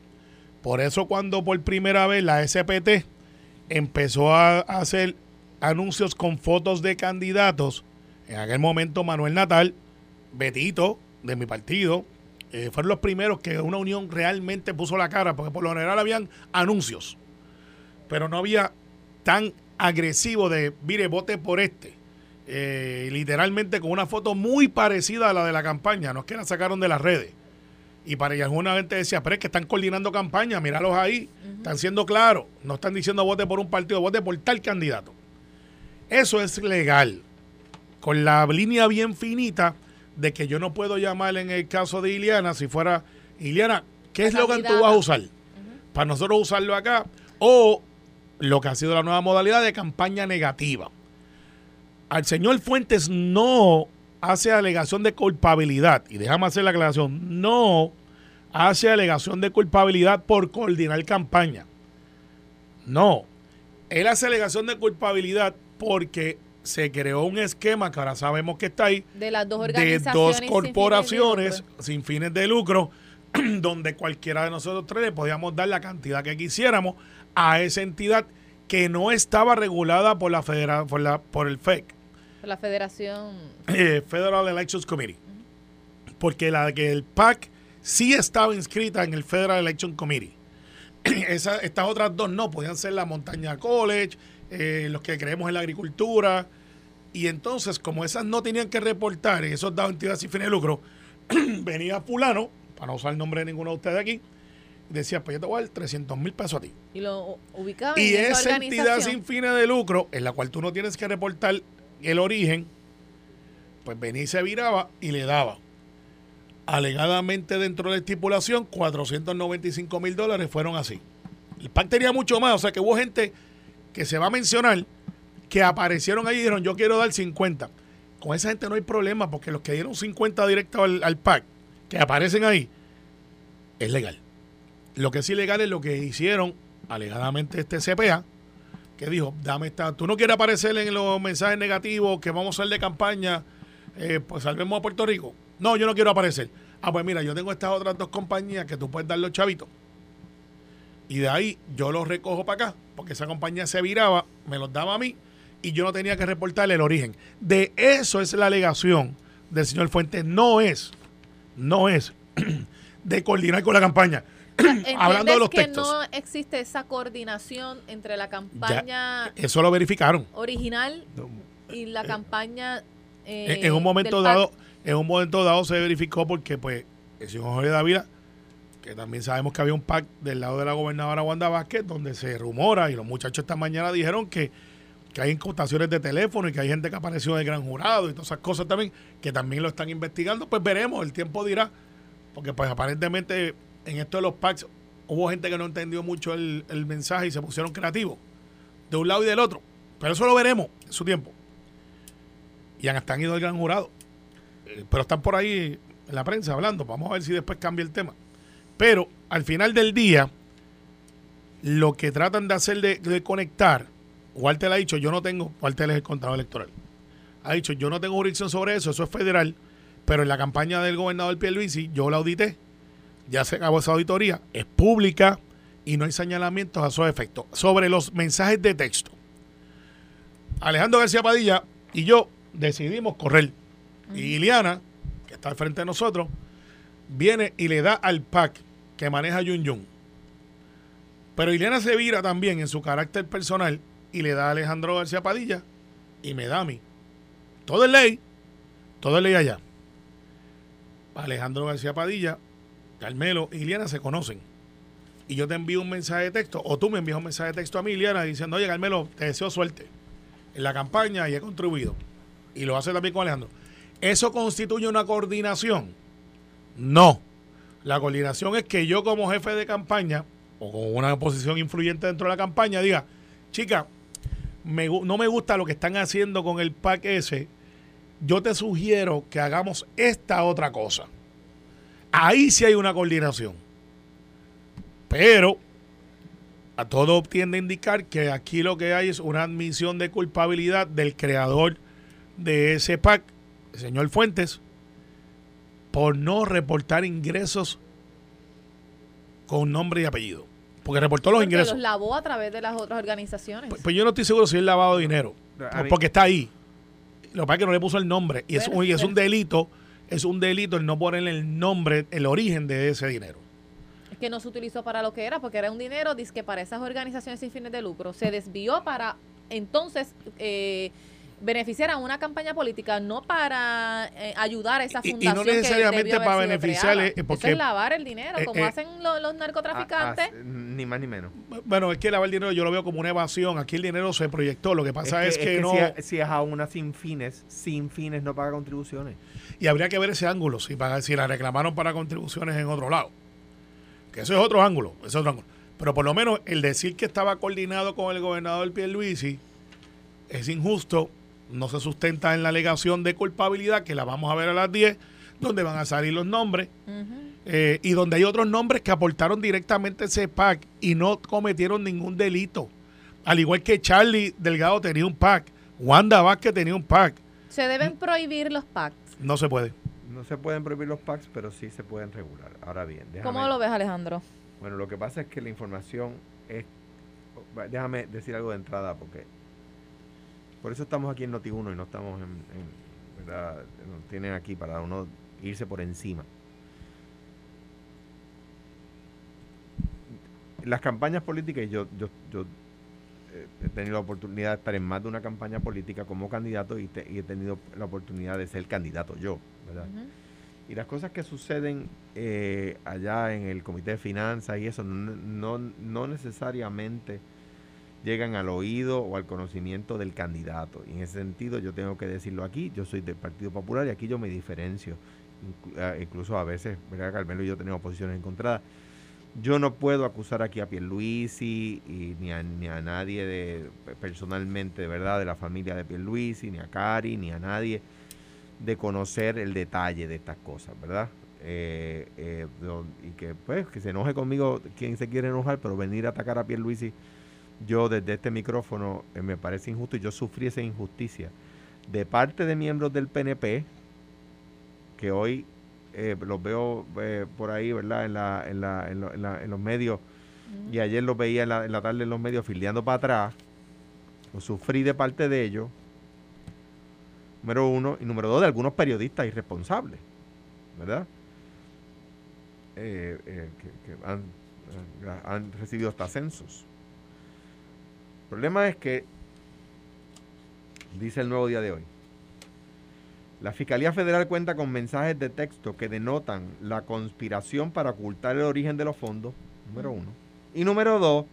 Por eso cuando por primera vez la SPT empezó a hacer anuncios con fotos de candidatos, en aquel momento Manuel Natal, Betito, de mi partido, eh, fueron los primeros que una unión realmente puso la cara, porque por lo general habían anuncios, pero no había tan agresivo de, mire, vote por este. Eh, literalmente con una foto muy parecida a la de la campaña, no es que la sacaron de las redes. Y para y alguna gente decía, pero es que están coordinando campaña, míralos ahí, están siendo claros, no están diciendo vote por un partido, vote por tal candidato. Eso es legal, con la línea bien finita de que yo no puedo llamar en el caso de Iliana, si fuera, Iliana, ¿qué eslogan tú vas a usar? Para nosotros usarlo acá, o lo que ha sido la nueva modalidad de campaña negativa. Al señor Fuentes no hace alegación de culpabilidad, y déjame hacer la aclaración, no hace alegación de culpabilidad por coordinar campaña. No, él hace alegación de culpabilidad porque se creó un esquema que ahora sabemos que está ahí De las dos de organizaciones. dos sin fines de corporaciones lucro. sin fines de lucro, donde cualquiera de nosotros tres le podíamos dar la cantidad que quisiéramos a esa entidad que no estaba regulada por la federa, por la por el FEC, La federación. eh, Federal Elections Committee. Porque la que el PAC sí estaba inscrita en el Federal Election Committee. Esa- estas otras dos no, podían ser la Montaña College, eh, los que creemos en la agricultura. Y entonces, como esas no tenían que reportar, y esos dados entidades sin fines de lucro, venía fulano, para no usar el nombre de ninguno de ustedes aquí, decía, pues yo te voy a dar 300 mil pesos a ti. Y lo ubicaba Y en esa esa entidad sin fines de lucro, en la cual tú no tienes que reportar el origen, pues venía y se viraba y le daba. Alegadamente dentro de la estipulación, 495 mil dólares fueron así. El PAC tenía mucho más, o sea que hubo gente que se va a mencionar que aparecieron ahí y dijeron, yo quiero dar 50. Con esa gente no hay problema, porque los que dieron 50 directo al, al PAC, que aparecen ahí, es legal. Lo que es ilegal es lo que hicieron alegadamente este CPA, que dijo, dame esta, tú no quieres aparecer en los mensajes negativos que vamos a hacer de campaña, eh, pues salvemos a Puerto Rico. No, yo no quiero aparecer. Ah, pues mira, yo tengo estas otras dos compañías que tú puedes dar los chavitos. Y de ahí yo los recojo para acá, porque esa compañía se viraba, me los daba a mí y yo no tenía que reportarle el origen. De eso es la alegación del señor Fuentes. No es, no es de coordinar con la campaña. Hablando de los que textos. no existe esa coordinación entre la campaña Eso lo verificaron. original y la campaña eh, en, en un momento dado, en un momento dado se verificó porque pues el señor Jorge Dávila, que también sabemos que había un PAC del lado de la gobernadora Wanda Vázquez, donde se rumora, y los muchachos esta mañana dijeron que, que hay incautaciones de teléfono y que hay gente que apareció del gran jurado y todas esas cosas también, que también lo están investigando, pues veremos, el tiempo dirá, porque pues aparentemente en esto de los PACs hubo gente que no entendió mucho el, el mensaje y se pusieron creativos, de un lado y del otro, pero eso lo veremos en su tiempo. Y hasta han ido al gran jurado. Eh, pero están por ahí en la prensa hablando. Vamos a ver si después cambia el tema. Pero al final del día, lo que tratan de hacer de, de conectar, Walter ha dicho, yo no tengo, Walter es el contador electoral, ha dicho, yo no tengo jurisdicción sobre eso, eso es federal, pero en la campaña del gobernador Pierluisi yo la audité, ya se acabó esa auditoría, es pública y no hay señalamientos a esos efectos. Sobre los mensajes de texto, Alejandro García Padilla y yo decidimos correr. Y Iliana que está al frente de nosotros, viene y le da al PAC que maneja Yun Yun. Pero Ileana se vira también en su carácter personal y le da a Alejandro García Padilla y me da a mí. Todo es ley, todo es ley allá. Alejandro García Padilla, Carmelo y Ileana se conocen. Y yo te envío un mensaje de texto, o tú me envías un mensaje de texto a mí, Ileana, diciendo, oye, Carmelo, te deseo suerte en la campaña y he contribuido. Y lo hace también con Alejandro. ¿Eso constituye una coordinación? No. La coordinación es que yo como jefe de campaña, o con una posición influyente dentro de la campaña, diga, chica, no me gusta lo que están haciendo con el PAC ese, yo te sugiero que hagamos esta otra cosa. Ahí sí hay una coordinación. Pero a todo tiende a indicar que aquí lo que hay es una admisión de culpabilidad del creador de ese PAC, el señor Fuentes, por no reportar ingresos con nombre y apellido. Porque reportó los ingresos. los lavó a través de las otras organizaciones. Pues, pues yo no estoy seguro si él lavado dinero. porque está ahí. Lo que pasa es que no le puso el nombre. Y, es, un, es un delito, es un delito el no ponerle el nombre, el origen de ese dinero. Es que no se utilizó para lo que era, porque era un dinero, dice que para esas organizaciones sin fines de lucro. Se desvió para entonces eh, beneficiar a una campaña política, no para eh, ayudar a esa fundación. Y, no necesariamente para beneficiarle. Porque, Eso es lavar el dinero, eh, como eh, hacen los, narcotraficantes. ni más ni menos. Bueno, es que lavar el dinero yo lo veo como una evasión. Aquí el dinero se proyectó. Lo que pasa es que, no. Si, es a una sin fines, sin fines no paga contribuciones. Y habría que ver ese ángulo, si, paga, si la reclamaron para contribuciones en otro lado. Que eso es otro ángulo. Ese es otro ángulo. Pero por lo menos el decir que estaba coordinado con el gobernador Pierluisi es injusto no se sustenta en la alegación de culpabilidad, que la vamos a ver a las 10, donde van a salir los nombres, eh, y donde hay otros nombres que aportaron directamente ese PAC y no cometieron ningún delito. Al igual que Charlie Delgado tenía un PAC, Wanda Vázquez tenía un PAC. ¿Se deben prohibir los PACs? No se puede. No se pueden prohibir los PACs, pero sí se pueden regular. Ahora bien, ¿cómo lo ves, Alejandro? Bueno, lo que pasa es que la información es. Déjame decir algo de entrada, porque por eso estamos aquí en Noti1 y no estamos en, ¿verdad? Nos tienen aquí para uno irse por encima. Las campañas políticas, yo, yo, yo eh, he tenido la oportunidad de estar en más de una campaña política como candidato y, he tenido la oportunidad de ser candidato yo, ¿verdad? Y las cosas que suceden eh, allá en el Comité de Finanzas y eso no, no necesariamente llegan al oído o al conocimiento del candidato. Y en ese sentido yo tengo que decirlo aquí, yo soy del Partido Popular y aquí yo me diferencio. Ah, incluso a veces, ¿verdad? Carmelo y yo tenemos posiciones encontradas. Yo no puedo acusar aquí a Pierluisi y ni a, nadie de, personalmente, verdad, de la familia de Pierluisi, ni a Cari, ni a nadie de conocer el detalle de estas cosas, ¿verdad? Eh, eh, y que pues que se enoje conmigo quien se quiere enojar, pero venir a atacar a Pierluisi yo desde este micrófono eh, me parece injusto y yo sufrí esa injusticia de parte de miembros del PNP que hoy eh, los veo eh, por ahí, ¿verdad? En, la, en, la, en, la, en los medios y ayer los veía en la, en la tarde en los medios filiando para atrás. Lo sufrí de parte de ellos, número uno, y número dos, de algunos periodistas irresponsables, ¿verdad? que, han, han recibido hasta censos. El problema es que, dice el nuevo día de hoy, la Fiscalía Federal cuenta con mensajes de texto que denotan la conspiración para ocultar el origen de los fondos, número uno. Y número dos,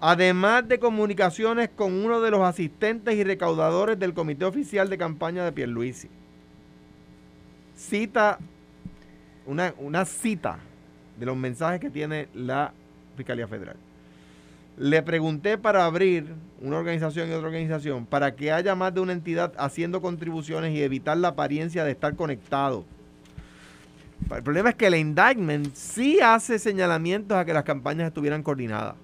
además de comunicaciones con uno de los asistentes y recaudadores del Comité Oficial de Campaña de Pierluisi. Cita, una, una cita de los mensajes que tiene la Fiscalía Federal. Le pregunté para abrir una organización y otra organización para que haya más de una entidad haciendo contribuciones y evitar la apariencia de estar conectado. El problema es que el indictment sí hace señalamientos a que las campañas estuvieran coordinadas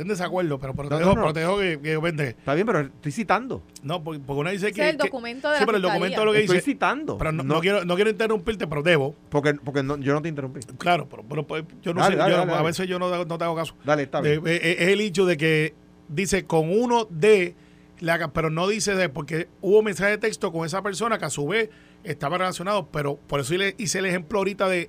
en desacuerdo, pero protejo, protejo que, que vende. Está bien, pero estoy citando. No, porque, uno dice que. Es el documento de Sí, pero el documento lo que dice. Estoy citando. Pero no, quiero, no quiero interrumpirte, pero debo. Porque, porque yo no te interrumpí. Claro, pero, pues, yo no sé. yo, a veces yo no, no te hago caso. Dale, está bien. Eh, eh, es el hecho de que dice con uno de haga, pero no dice de porque hubo mensaje de texto con esa persona que a su vez estaba relacionado, pero por eso hice el ejemplo ahorita de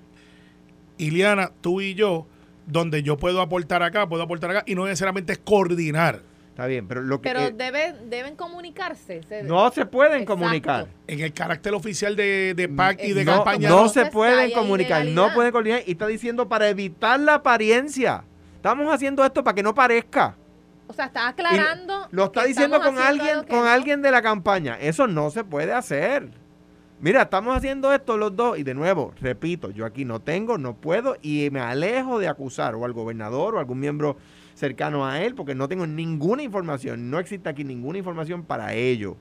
Iliana, tú y yo, donde yo puedo aportar acá, puedo aportar acá, y no necesariamente es coordinar. Está bien, pero lo que... Pero eh, deben, deben comunicarse. se- no se pueden Exacto. comunicar. En el carácter oficial de, de PAC y de no, campaña. no no. se pueden comunicar, no pueden coordinar y está diciendo para evitar la apariencia. Estamos haciendo esto para que no parezca. O sea, está Y aclarando. Lo está diciendo con alguien, con no. alguien de la campaña. Eso no se puede hacer. Mira, estamos haciendo esto los dos y de nuevo, repito, yo aquí no tengo, no puedo y me alejo de acusar o al gobernador o algún miembro cercano a él porque no tengo ninguna información, no existe aquí ninguna información para ello.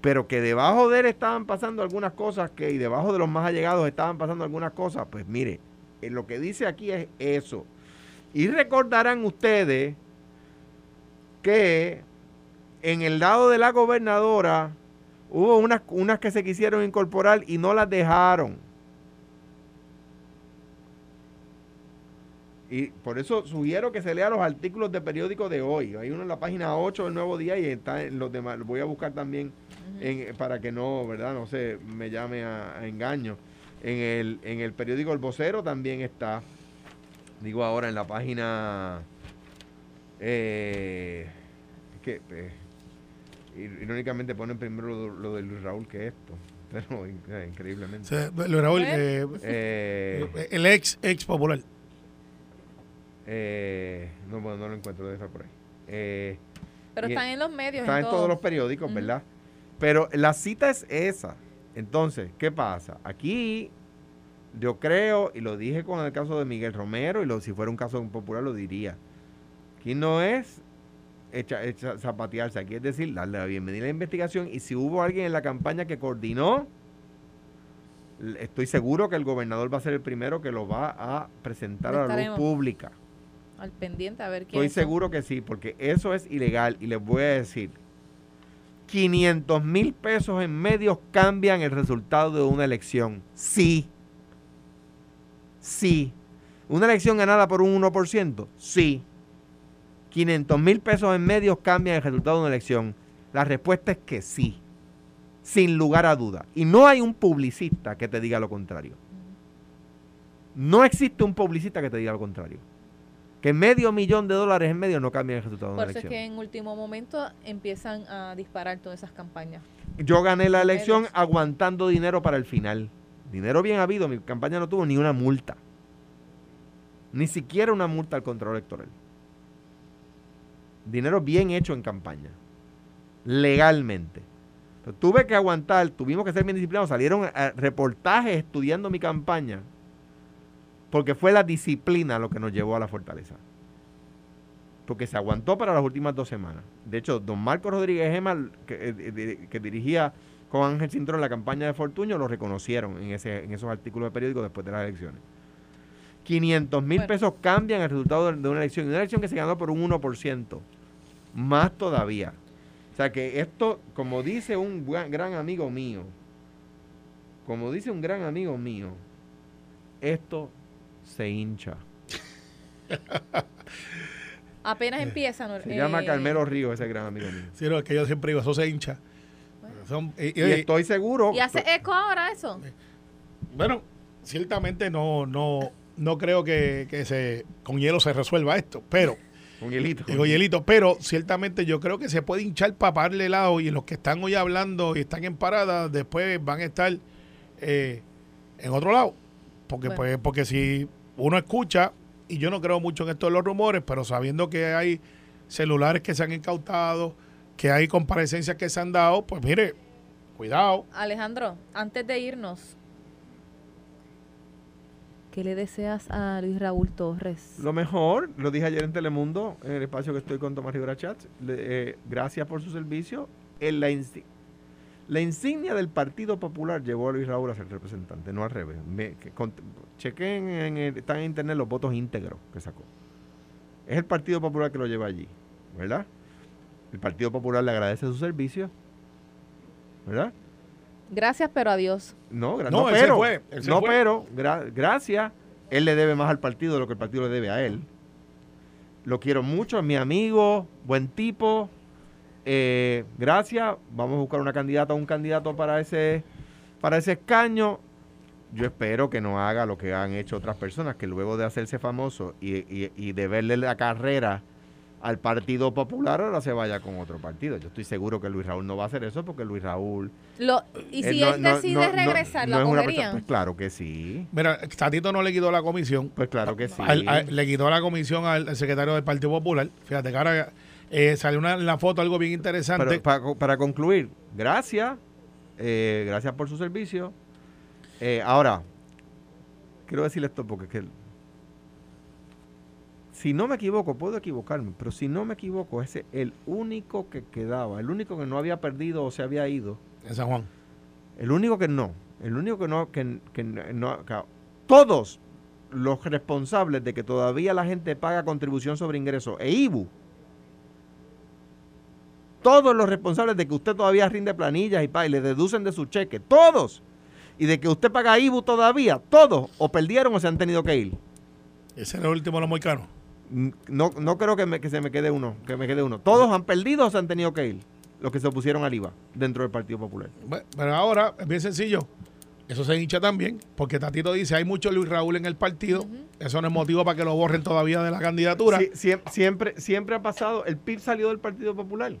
Pero que debajo de él estaban pasando algunas cosas que y debajo de los más allegados estaban pasando algunas cosas, pues mire, eh, lo que dice aquí es eso. Y recordarán ustedes que en el lado de la gobernadora hubo unas, unas que se quisieron incorporar y no las dejaron. Y por eso sugiero que se lea los artículos de periódico de hoy. Hay uno en la página 8 del Nuevo Día y está en los demás. Lo voy a buscar también en- para que no, ¿verdad? No sé, me llame a, a engaño. En el, en el periódico El Vocero también está. Digo ahora en la página. Eh, que eh, irónicamente ponen primero lo, lo de Luis Raúl que esto. Pero in- increíblemente. Lo- Raúl, ¿Eh? eh, el ex ex popular. eh, no, bueno, no lo encuentro, debe estar por ahí. Eh, Pero están en los medios. Está en todos todos. los periódicos. ¿verdad? Pero la cita es esa. Entonces, ¿qué pasa? Aquí yo creo, y lo dije con el caso de Miguel Romero, y lo, si fuera un caso popular lo diría. Aquí no es echa, echa- zapatearse, aquí es decir, darle la bienvenida a la investigación, y si hubo alguien en la campaña que coordinó, estoy seguro que el gobernador va a ser el primero que lo va a presentar a la luz pública. Al pendiente, a ver quién Estoy seguro que sí, porque eso es ilegal. Y les voy a decir, 500 mil pesos en medios cambian el resultado de una elección. Sí. Sí. ¿Una elección ganada por un 1%? Sí. 500 mil pesos en medios cambian el resultado de una elección. La respuesta es que sí. Sin lugar a duda. Y no hay un publicista que te diga lo contrario. No existe un publicista que te diga lo contrario. Que medio millón de dólares en medio no cambian el resultado de una Por eso es elección. que en último momento empiezan a disparar todas esas campañas. Yo gané la elección aguantando dinero para el final. Dinero bien habido, mi campaña no tuvo ni una multa. Ni siquiera una multa al control electoral. Dinero bien hecho en campaña. Legalmente. Tuve que aguantar, tuvimos que ser bien disciplinados. Salieron eh, reportajes estudiando mi campaña. Porque fue la disciplina lo que nos llevó a la fortaleza. Porque se aguantó para las últimas dos semanas. De hecho, don Marco Rodríguez Gema, que, eh, dirigía con Ángel Cintrón la campaña de Fortuño, lo reconocieron en, ese, en esos artículos de periódico después de las elecciones. 500 mil Bueno. pesos cambian el resultado de, una elección. Y una elección que se ganó por un 1%. Más todavía. O sea que esto, como dice un buen- gran amigo mío, como dice un gran amigo mío, esto se hincha. Apenas empiezan. Eh, Se eh, llama Carmelo Ríos, ese gran amigo mío. Sí, no, es que yo siempre digo, eso se hincha. Son- y- y- Y estoy seguro. ¿Y hace eco ahora eso? Bueno, ciertamente no, no, no creo que, que se con hielo se resuelva esto, pero, Con hielito. digo hielito, pero ciertamente yo creo que se puede hinchar para pararle lado y los que están hoy hablando y están en parada, después van a estar eh, en otro lado. Porque, Bueno. pues, porque si uno escucha, y yo no creo mucho en esto de los rumores, pero sabiendo que hay celulares que se han incautado, que hay comparecencias que se han dado, pues mire, cuidado. Alejandro, antes de irnos, ¿qué le deseas a Luis Raúl Torres? Lo mejor, lo dije ayer en Telemundo, en el espacio que estoy con Tomás Rivera Chats. eh, gracias por su servicio. La, insi- la insignia del Partido Popular llevó a Luis Raúl a ser representante, no al revés. Me- chequen, en el- están en internet los votos íntegros que sacó. Es el Partido Popular que lo lleva allí, ¿verdad? El Partido Popular le agradece su servicio, ¿verdad? Gracias, pero adiós. No, gra- No, no, pero, fue, no, fue. pero, gra- gracias. Él le debe más al partido de lo que el partido le debe a él. Lo quiero mucho, es mi amigo, buen tipo. eh, gracias, vamos a buscar una candidata o un candidato para ese, para ese escaño. Yo espero que no haga lo que han hecho otras personas, que luego de hacerse famoso y, y, y de verle la carrera al Partido Popular, ahora se vaya con otro partido. Yo estoy seguro que Luis Raúl no va a hacer eso porque Luis Raúl... Lo, y si no- él no- decide no- no- regresar, no ¿la cogerían? Pues claro que sí. Mira, Tatito no le quitó la comisión. Pues claro que sí. Al- al- le quitó la comisión al, al secretario del Partido Popular. Fíjate que ahora eh, salió una, en la foto algo bien interesante. Pero para, para concluir, gracias. eh, gracias por su servicio. Eh, ahora, quiero decirle esto porque es que si no me equivoco, puedo equivocarme, pero si no me equivoco, ese el único que quedaba, el único que no había perdido o se había ido, en San Juan. el único que no, el único que no, que, que no, que- todos los responsables de que todavía la gente paga contribución sobre ingresos e IBU, todos los responsables de que usted todavía rinde planillas y, pa- y le deducen de su cheque, todos, y de que usted paga IBU todavía, todos, o perdieron o se han tenido que ir. Ese era el último de los moicanos. No, no creo que, me- que se me quede uno, que me quede uno. Todos han perdido o se han tenido que ir, los que se opusieron al IVA dentro del Partido Popular. Bueno, Pero ahora es bien sencillo. Eso se hincha también, porque Tatito dice, hay mucho Luis Raúl en el partido. Eso no es motivo para que lo borren todavía de la candidatura. Siempre, siempre ha pasado. El PIB salió del Partido Popular.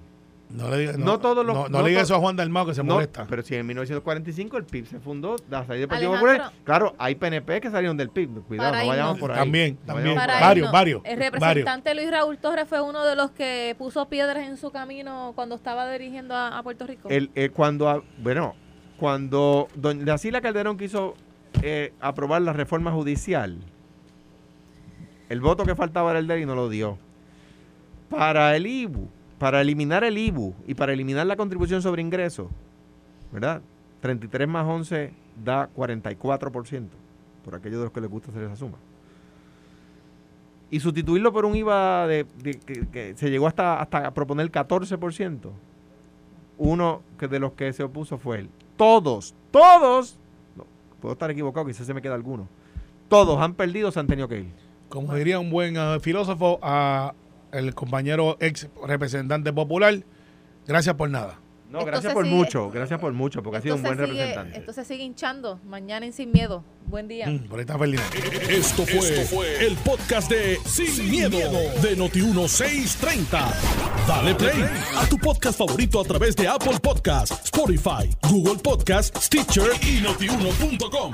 No le diga, No todos los- no, no diga eso a Juan Dalmao que se No, molesta. pero si en 1945 el PIB se fundó, la salida del Partido Alejandro. Popular. Claro, hay PNP que salieron del PIB. Cuidado, no vayamos por ahí. También, también. Varios, varios, El representante Luis Raúl Torres fue uno de los que puso piedras en su camino cuando estaba dirigiendo a, a Puerto Rico. El, el- cuando, a- bueno, cuando doña Sila Calderón quiso eh, aprobar la reforma judicial, el voto que faltaba era el de él y no lo dio. Para el IBU, para eliminar el IBU y para eliminar la contribución sobre ingresos, ¿verdad? 33 más 11 da 44%, por aquellos de los que les gusta hacer esa suma. Y sustituirlo por un IVA de, que, se llegó hasta, hasta proponer 14%, uno que de los que se opuso fue él. Todos, todos, no, puedo estar equivocado, quizás se me queda alguno, todos han perdido, se han tenido que. Como diría un buen ah, filósofo, a el compañero ex representante popular, gracias por nada. No, Esto gracias por sigue- mucho, gracias por mucho, porque ha sido un buen sigue- representante. Esto se sigue hinchando. Mañana en Sin Miedo. Buen día. Mm, por. Esto fue, el podcast de Sin, miedo, de Noti1630. Dale play a tu podcast favorito a través de Apple Podcasts, Spotify, Google Podcasts, Stitcher y notiuno.com.